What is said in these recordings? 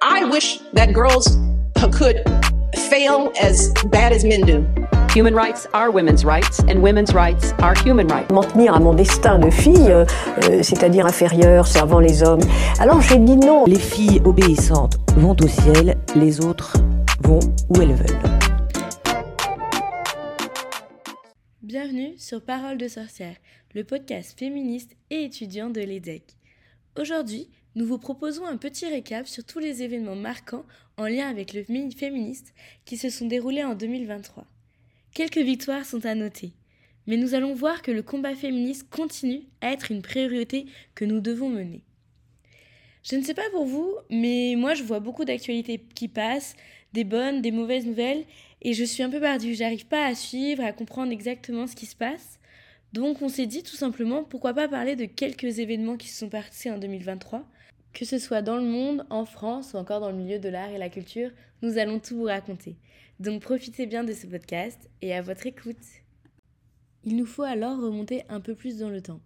I wish that girls could fail as bad as men do. Human rights are women's rights, and women's rights are human rights. m'en tenir à mon destin de fille, euh, c'est-à-dire inférieure, servant les hommes. Alors j'ai dit non. Les filles obéissantes vont au ciel, les autres vont où elles veulent. Bienvenue sur Parole de sorcière, le podcast féministe et étudiant de l'EDEC. Aujourd'hui, nous vous proposons un petit récap sur tous les événements marquants en lien avec le féministe qui se sont déroulés en 2023. Quelques victoires sont à noter, mais nous allons voir que le combat féministe continue à être une priorité que nous devons mener. Je ne sais pas pour vous, mais moi je vois beaucoup d'actualités qui passent, des bonnes, des mauvaises nouvelles, et je suis un peu perdue. J'arrive pas à suivre, à comprendre exactement ce qui se passe. Donc on s'est dit tout simplement pourquoi pas parler de quelques événements qui se sont passés en 2023. Que ce soit dans le monde, en France ou encore dans le milieu de l'art et la culture, nous allons tout vous raconter. Donc profitez bien de ce podcast et à votre écoute. Il nous faut alors remonter un peu plus dans le temps.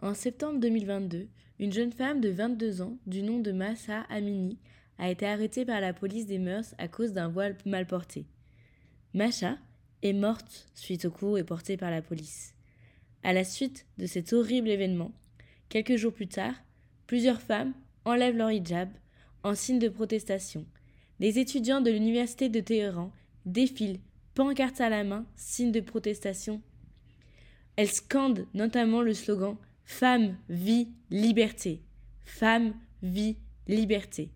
En septembre 2022, une jeune femme de 22 ans, du nom de Massa Amini, a été arrêtée par la police des mœurs à cause d'un voile mal porté. Masha est morte suite au coup et portée par la police. À la suite de cet horrible événement, quelques jours plus tard, plusieurs femmes enlèvent leur hijab en signe de protestation. Les étudiants de l'université de Téhéran défilent, pancartes à la main, signe de protestation. Elles scandent notamment le slogan Femme, vie, liberté. Femme, vie, liberté.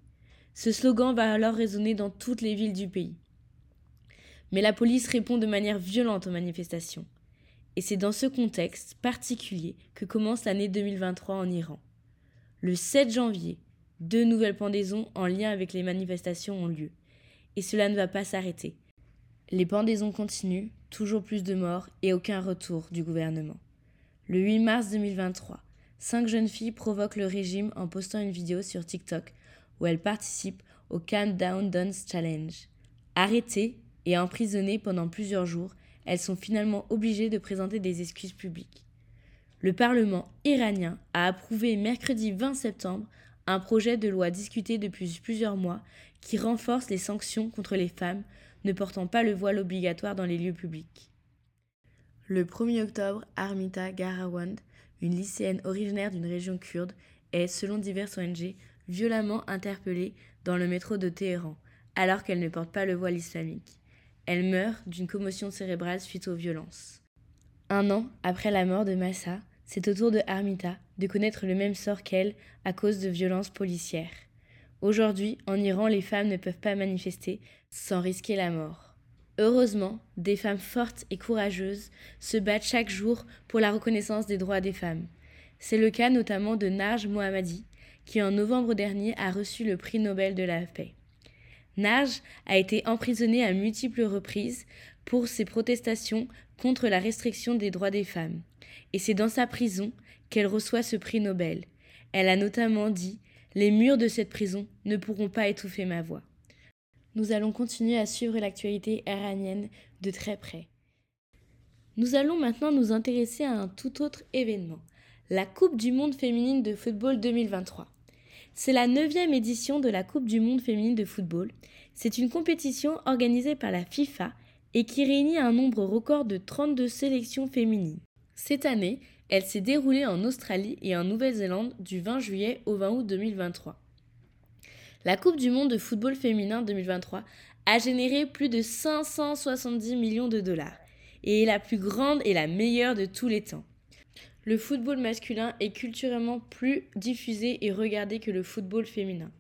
Ce slogan va alors résonner dans toutes les villes du pays. Mais la police répond de manière violente aux manifestations. Et c'est dans ce contexte particulier que commence l'année 2023 en Iran. Le 7 janvier, deux nouvelles pendaisons en lien avec les manifestations ont lieu. Et cela ne va pas s'arrêter. Les pendaisons continuent, toujours plus de morts et aucun retour du gouvernement. Le 8 mars 2023, cinq jeunes filles provoquent le régime en postant une vidéo sur TikTok où elles participent au Countdown Dance Challenge. Arrêtées et emprisonnées pendant plusieurs jours, elles sont finalement obligées de présenter des excuses publiques. Le Parlement iranien a approuvé mercredi 20 septembre un projet de loi discuté depuis plusieurs mois qui renforce les sanctions contre les femmes ne portant pas le voile obligatoire dans les lieux publics. Le 1er octobre, Armita Garawand, une lycéenne originaire d'une région kurde, est, selon diverses ONG, violemment interpellée dans le métro de Téhéran, alors qu'elle ne porte pas le voile islamique. Elle meurt d'une commotion cérébrale suite aux violences. Un an après la mort de Massa, c'est au tour de Armita de connaître le même sort qu'elle à cause de violences policières. Aujourd'hui, en Iran, les femmes ne peuvent pas manifester sans risquer la mort. Heureusement, des femmes fortes et courageuses se battent chaque jour pour la reconnaissance des droits des femmes. C'est le cas notamment de Narj Mohammadi, qui en novembre dernier a reçu le prix Nobel de la paix. Narj a été emprisonnée à multiples reprises pour ses protestations contre la restriction des droits des femmes. Et c'est dans sa prison qu'elle reçoit ce prix Nobel. Elle a notamment dit Les murs de cette prison ne pourront pas étouffer ma voix. Nous allons continuer à suivre l'actualité iranienne de très près. Nous allons maintenant nous intéresser à un tout autre événement, la Coupe du monde féminine de football 2023. C'est la neuvième édition de la Coupe du monde féminine de football. C'est une compétition organisée par la FIFA et qui réunit un nombre record de 32 sélections féminines. Cette année, elle s'est déroulée en Australie et en Nouvelle-Zélande du 20 juillet au 20 août 2023. La Coupe du monde de football féminin 2023 a généré plus de 570 millions de dollars et est la plus grande et la meilleure de tous les temps. Le football masculin est culturellement plus diffusé et regardé que le football féminin.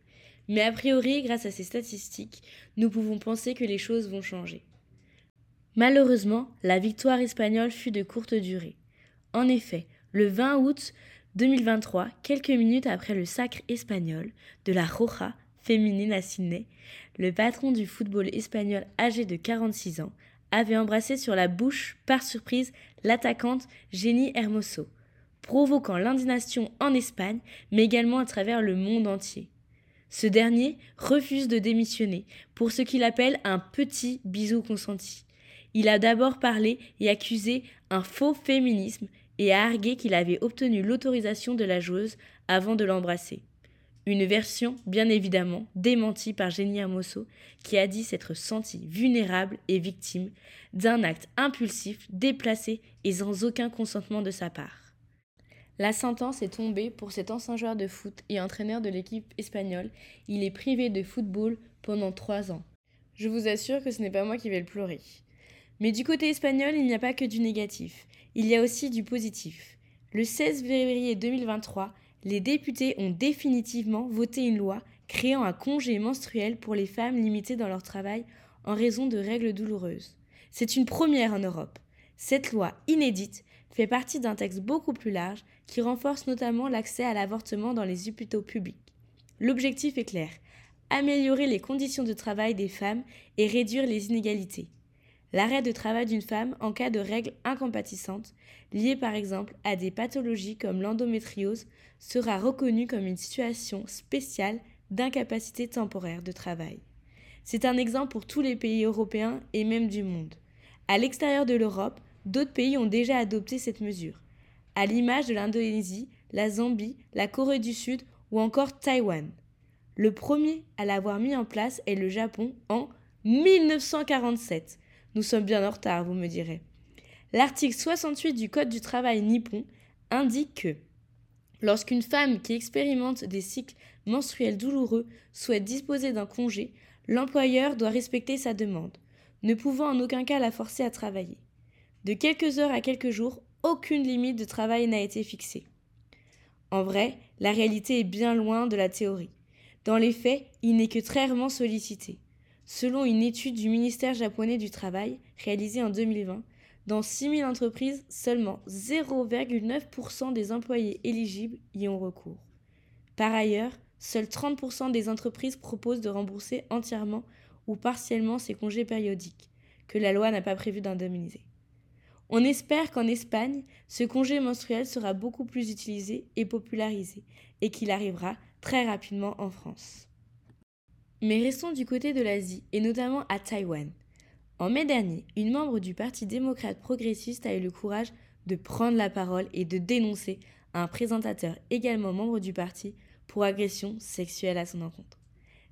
Mais a priori, grâce à ces statistiques, nous pouvons penser que les choses vont changer. Malheureusement, la victoire espagnole fut de courte durée. En effet, le 20 août 2023, quelques minutes après le sacre espagnol de la Roja féminine à le patron du football espagnol âgé de 46 ans avait embrassé sur la bouche, par surprise, l'attaquante Jenny Hermoso, provoquant l'indignation en Espagne, mais également à travers le monde entier. Ce dernier refuse de démissionner pour ce qu'il appelle un petit bisou consenti. Il a d'abord parlé et accusé un faux féminisme et a argué qu'il avait obtenu l'autorisation de la joueuse avant de l'embrasser. Une version, bien évidemment, démentie par Jenny Amosso, qui a dit s'être sentie vulnérable et victime d'un acte impulsif, déplacé et sans aucun consentement de sa part. La sentence est tombée pour cet ancien joueur de foot et entraîneur de l'équipe espagnole. Il est privé de football pendant trois ans. Je vous assure que ce n'est pas moi qui vais le pleurer. Mais du côté espagnol, il n'y a pas que du négatif. Il y a aussi du positif. Le 16 février 2023, les députés ont définitivement voté une loi créant un congé menstruel pour les femmes limitées dans leur travail en raison de règles douloureuses. C'est une première en Europe. Cette loi inédite fait partie d'un texte beaucoup plus large qui renforce notamment l'accès à l'avortement dans les hôpitaux publics. L'objectif est clair améliorer les conditions de travail des femmes et réduire les inégalités. L'arrêt de travail d'une femme en cas de règles incompatissantes, liées par exemple à des pathologies comme l'endométriose, sera reconnu comme une situation spéciale d'incapacité temporaire de travail. C'est un exemple pour tous les pays européens et même du monde. À l'extérieur de l'Europe, d'autres pays ont déjà adopté cette mesure, à l'image de l'Indonésie, la Zambie, la Corée du Sud ou encore Taïwan. Le premier à l'avoir mis en place est le Japon en 1947. Nous sommes bien en retard, vous me direz. L'article 68 du Code du travail nippon indique que lorsqu'une femme qui expérimente des cycles menstruels douloureux souhaite disposer d'un congé, l'employeur doit respecter sa demande, ne pouvant en aucun cas la forcer à travailler. De quelques heures à quelques jours, aucune limite de travail n'a été fixée. En vrai, la réalité est bien loin de la théorie. Dans les faits, il n'est que très rarement sollicité. Selon une étude du ministère japonais du Travail réalisée en 2020, dans 6000 entreprises, seulement 0,9% des employés éligibles y ont recours. Par ailleurs, seuls 30% des entreprises proposent de rembourser entièrement ou partiellement ces congés périodiques, que la loi n'a pas prévu d'indemniser. On espère qu'en Espagne, ce congé menstruel sera beaucoup plus utilisé et popularisé, et qu'il arrivera très rapidement en France. Mais restons du côté de l'Asie, et notamment à Taïwan. En mai dernier, une membre du Parti démocrate progressiste a eu le courage de prendre la parole et de dénoncer un présentateur également membre du parti pour agression sexuelle à son encontre.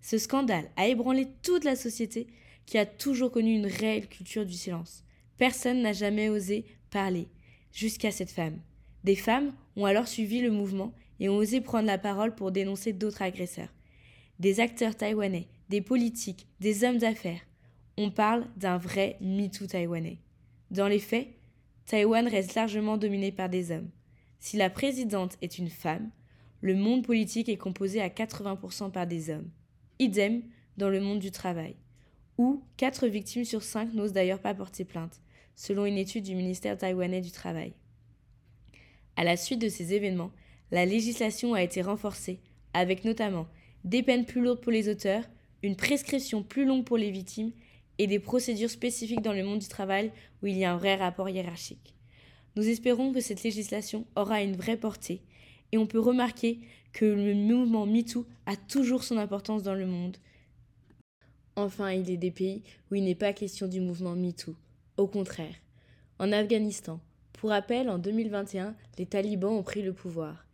Ce scandale a ébranlé toute la société qui a toujours connu une réelle culture du silence. Personne n'a jamais osé parler, jusqu'à cette femme. Des femmes ont alors suivi le mouvement et ont osé prendre la parole pour dénoncer d'autres agresseurs. Des acteurs taïwanais, des politiques, des hommes d'affaires. On parle d'un vrai MeToo taïwanais. Dans les faits, Taïwan reste largement dominé par des hommes. Si la présidente est une femme, le monde politique est composé à 80% par des hommes. Idem dans le monde du travail, où 4 victimes sur 5 n'osent d'ailleurs pas porter plainte, selon une étude du ministère taïwanais du Travail. À la suite de ces événements, la législation a été renforcée, avec notamment des peines plus lourdes pour les auteurs, une prescription plus longue pour les victimes et des procédures spécifiques dans le monde du travail où il y a un vrai rapport hiérarchique. Nous espérons que cette législation aura une vraie portée et on peut remarquer que le mouvement MeToo a toujours son importance dans le monde. Enfin, il est des pays où il n'est pas question du mouvement MeToo. Au contraire, en Afghanistan, pour rappel, en 2021, les talibans ont pris le pouvoir.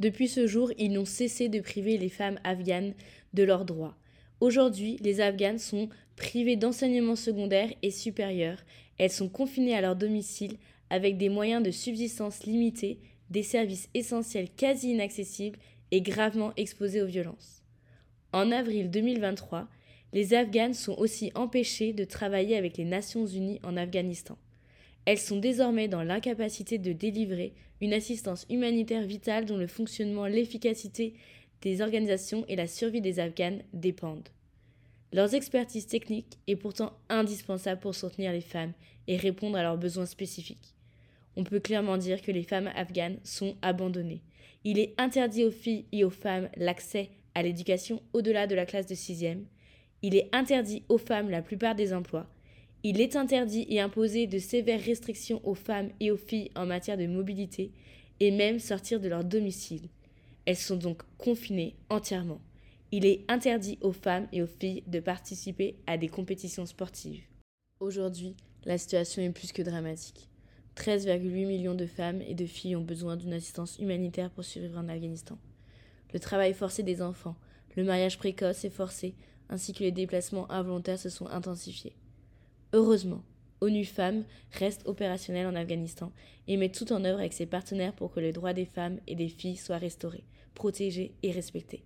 Depuis ce jour, ils n'ont cessé de priver les femmes afghanes de leurs droits. Aujourd'hui, les Afghanes sont privées d'enseignement secondaire et supérieur. Elles sont confinées à leur domicile avec des moyens de subsistance limités, des services essentiels quasi inaccessibles et gravement exposées aux violences. En avril 2023, les Afghanes sont aussi empêchées de travailler avec les Nations Unies en Afghanistan. Elles sont désormais dans l'incapacité de délivrer une assistance humanitaire vitale dont le fonctionnement, l'efficacité des organisations et la survie des Afghanes dépendent. Leurs expertises techniques est pourtant indispensable pour soutenir les femmes et répondre à leurs besoins spécifiques. On peut clairement dire que les femmes afghanes sont abandonnées. Il est interdit aux filles et aux femmes l'accès à l'éducation au-delà de la classe de sixième. Il est interdit aux femmes la plupart des emplois. Il est interdit et imposé de sévères restrictions aux femmes et aux filles en matière de mobilité et même sortir de leur domicile. Elles sont donc confinées entièrement. Il est interdit aux femmes et aux filles de participer à des compétitions sportives. Aujourd'hui, la situation est plus que dramatique. 13,8 millions de femmes et de filles ont besoin d'une assistance humanitaire pour survivre en Afghanistan. le travail forcé des enfants, le mariage précoce et forcé, ainsi que les déplacements involontaires se sont intensifiés. Heureusement, ONU Femmes reste opérationnelle en Afghanistan et met tout en œuvre avec ses partenaires pour que les droits des femmes et des filles soient restaurés, protégés et respectés.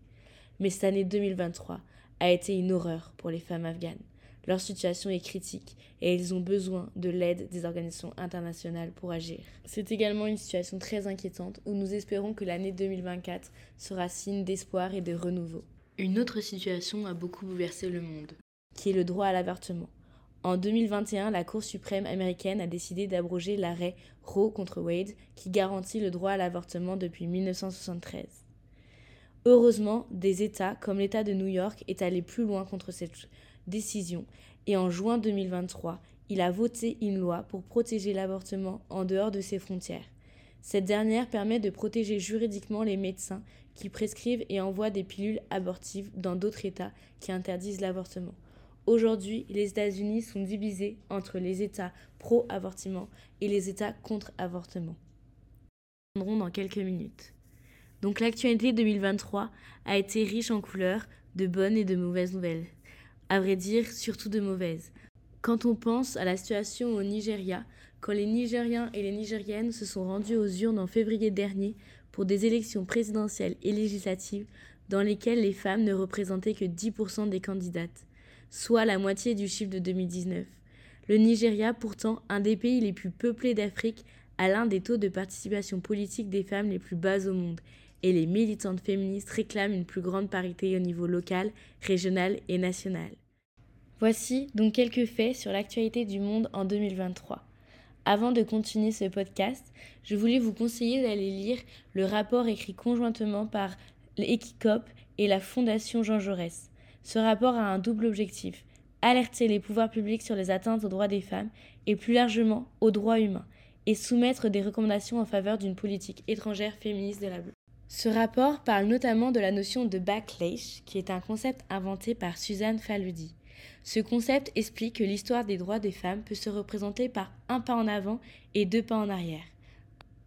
Mais cette année 2023 a été une horreur pour les femmes afghanes. Leur situation est critique et elles ont besoin de l'aide des organisations internationales pour agir. C'est également une situation très inquiétante où nous espérons que l'année 2024 sera signe d'espoir et de renouveau. Une autre situation a beaucoup bouleversé le monde, qui est le droit à l'avortement. En 2021, la Cour suprême américaine a décidé d'abroger l'arrêt Roe contre Wade qui garantit le droit à l'avortement depuis 1973. Heureusement, des États comme l'État de New York est allé plus loin contre cette décision et en juin 2023, il a voté une loi pour protéger l'avortement en dehors de ses frontières. Cette dernière permet de protéger juridiquement les médecins qui prescrivent et envoient des pilules abortives dans d'autres États qui interdisent l'avortement. Aujourd'hui, les États-Unis sont divisés entre les États pro-avortement et les États contre-avortement. Nous dans quelques minutes. Donc l'actualité 2023 a été riche en couleurs, de bonnes et de mauvaises nouvelles. À vrai dire, surtout de mauvaises. Quand on pense à la situation au Nigeria, quand les Nigériens et les Nigériennes se sont rendus aux urnes en février dernier pour des élections présidentielles et législatives dans lesquelles les femmes ne représentaient que 10% des candidates, soit la moitié du chiffre de 2019. Le Nigeria, pourtant un des pays les plus peuplés d'Afrique, a l'un des taux de participation politique des femmes les plus bas au monde, et les militantes féministes réclament une plus grande parité au niveau local, régional et national. Voici donc quelques faits sur l'actualité du monde en 2023. Avant de continuer ce podcast, je voulais vous conseiller d'aller lire le rapport écrit conjointement par l'Equicop et la Fondation Jean Jaurès. Ce rapport a un double objectif alerter les pouvoirs publics sur les atteintes aux droits des femmes et plus largement aux droits humains, et soumettre des recommandations en faveur d'une politique étrangère féministe de la ce rapport parle notamment de la notion de backlash, qui est un concept inventé par Suzanne Faludi. Ce concept explique que l'histoire des droits des femmes peut se représenter par un pas en avant et deux pas en arrière.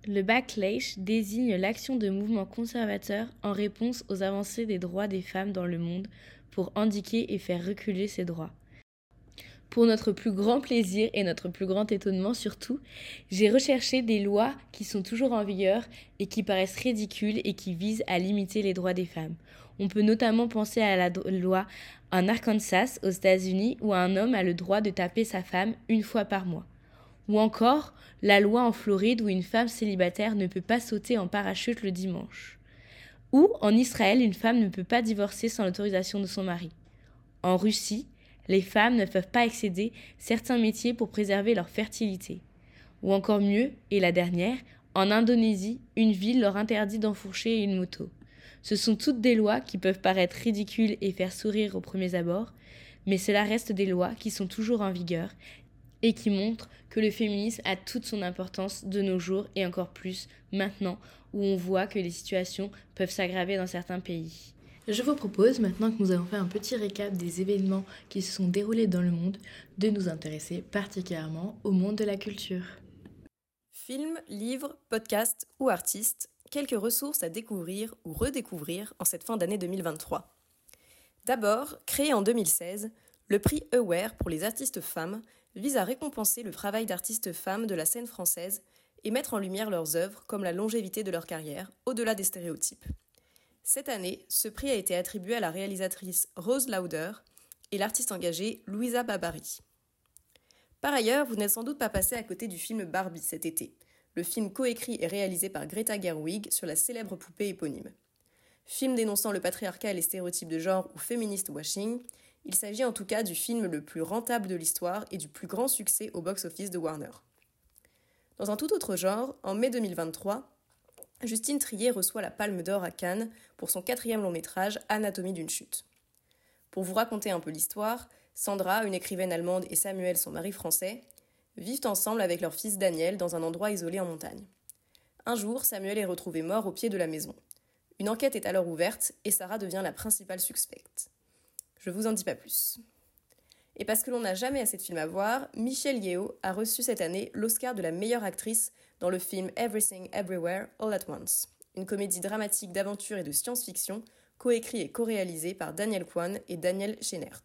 Le backlash désigne l'action de mouvements conservateurs en réponse aux avancées des droits des femmes dans le monde pour indiquer et faire reculer ces droits. Pour notre plus grand plaisir et notre plus grand étonnement surtout, j'ai recherché des lois qui sont toujours en vigueur et qui paraissent ridicules et qui visent à limiter les droits des femmes. On peut notamment penser à la loi en Arkansas aux États-Unis où un homme a le droit de taper sa femme une fois par mois. Ou encore la loi en Floride où une femme célibataire ne peut pas sauter en parachute le dimanche. Ou en Israël, une femme ne peut pas divorcer sans l'autorisation de son mari. En Russie, les femmes ne peuvent pas excéder certains métiers pour préserver leur fertilité. Ou encore mieux, et la dernière, en Indonésie, une ville leur interdit d'enfourcher une moto. Ce sont toutes des lois qui peuvent paraître ridicules et faire sourire aux premiers abords, mais cela reste des lois qui sont toujours en vigueur et qui montrent que le féminisme a toute son importance de nos jours et encore plus maintenant où on voit que les situations peuvent s'aggraver dans certains pays. Je vous propose, maintenant que nous avons fait un petit récap des événements qui se sont déroulés dans le monde, de nous intéresser particulièrement au monde de la culture. Films, livres, podcasts ou artistes, quelques ressources à découvrir ou redécouvrir en cette fin d'année 2023. D'abord, créé en 2016, le prix Aware pour les artistes femmes vise à récompenser le travail d'artistes femmes de la scène française et mettre en lumière leurs œuvres comme la longévité de leur carrière, au-delà des stéréotypes. Cette année, ce prix a été attribué à la réalisatrice Rose Lauder et l'artiste engagée Louisa Babari. Par ailleurs, vous n'êtes sans doute pas passé à côté du film Barbie cet été, le film coécrit et réalisé par Greta Gerwig sur la célèbre poupée éponyme. Film dénonçant le patriarcat et les stéréotypes de genre ou féministe washing, il s'agit en tout cas du film le plus rentable de l'histoire et du plus grand succès au box-office de Warner. Dans un tout autre genre, en mai 2023, Justine Trier reçoit la Palme d'Or à Cannes pour son quatrième long métrage Anatomie d'une chute. Pour vous raconter un peu l'histoire, Sandra, une écrivaine allemande, et Samuel, son mari français, vivent ensemble avec leur fils Daniel dans un endroit isolé en montagne. Un jour, Samuel est retrouvé mort au pied de la maison. Une enquête est alors ouverte et Sarah devient la principale suspecte. Je vous en dis pas plus. Et parce que l'on n'a jamais assez de films à voir, Michelle Yeoh a reçu cette année l'Oscar de la meilleure actrice dans le film Everything Everywhere All at Once, une comédie dramatique d'aventure et de science-fiction, coécrit et co-réalisée par Daniel Kwan et Daniel Schenert.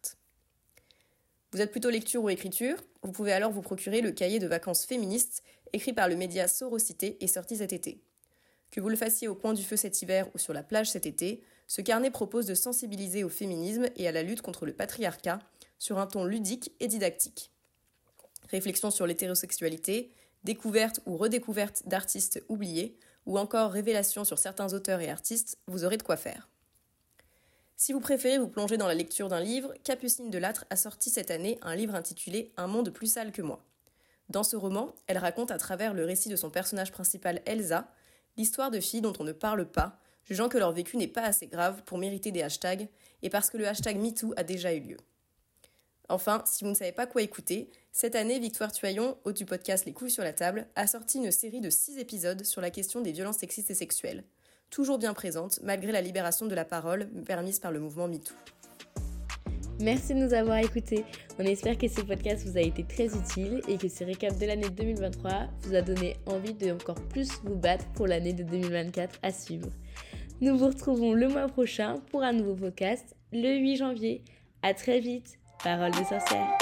Vous êtes plutôt lecture ou écriture? Vous pouvez alors vous procurer le cahier de vacances féministes écrit par le média Sorocité et sorti cet été. Que vous le fassiez au coin du feu cet hiver ou sur la plage cet été, ce carnet propose de sensibiliser au féminisme et à la lutte contre le patriarcat sur un ton ludique et didactique. Réflexion sur l'hétérosexualité, découverte ou redécouverte d'artistes oubliés, ou encore révélation sur certains auteurs et artistes, vous aurez de quoi faire. Si vous préférez vous plonger dans la lecture d'un livre, Capucine de Lattre a sorti cette année un livre intitulé Un monde plus sale que moi. Dans ce roman, elle raconte à travers le récit de son personnage principal Elsa, l'histoire de filles dont on ne parle pas, jugeant que leur vécu n'est pas assez grave pour mériter des hashtags, et parce que le hashtag MeToo a déjà eu lieu. Enfin, si vous ne savez pas quoi écouter, cette année, Victoire Tuaillon, hôte du podcast Les couilles sur la table, a sorti une série de 6 épisodes sur la question des violences sexistes et sexuelles, toujours bien présente malgré la libération de la parole permise par le mouvement MeToo. Merci de nous avoir écoutés. On espère que ce podcast vous a été très utile et que ce récap de l'année 2023 vous a donné envie de encore plus vous battre pour l'année de 2024 à suivre. Nous vous retrouvons le mois prochain pour un nouveau podcast le 8 janvier. À très vite. Parole de sorcière.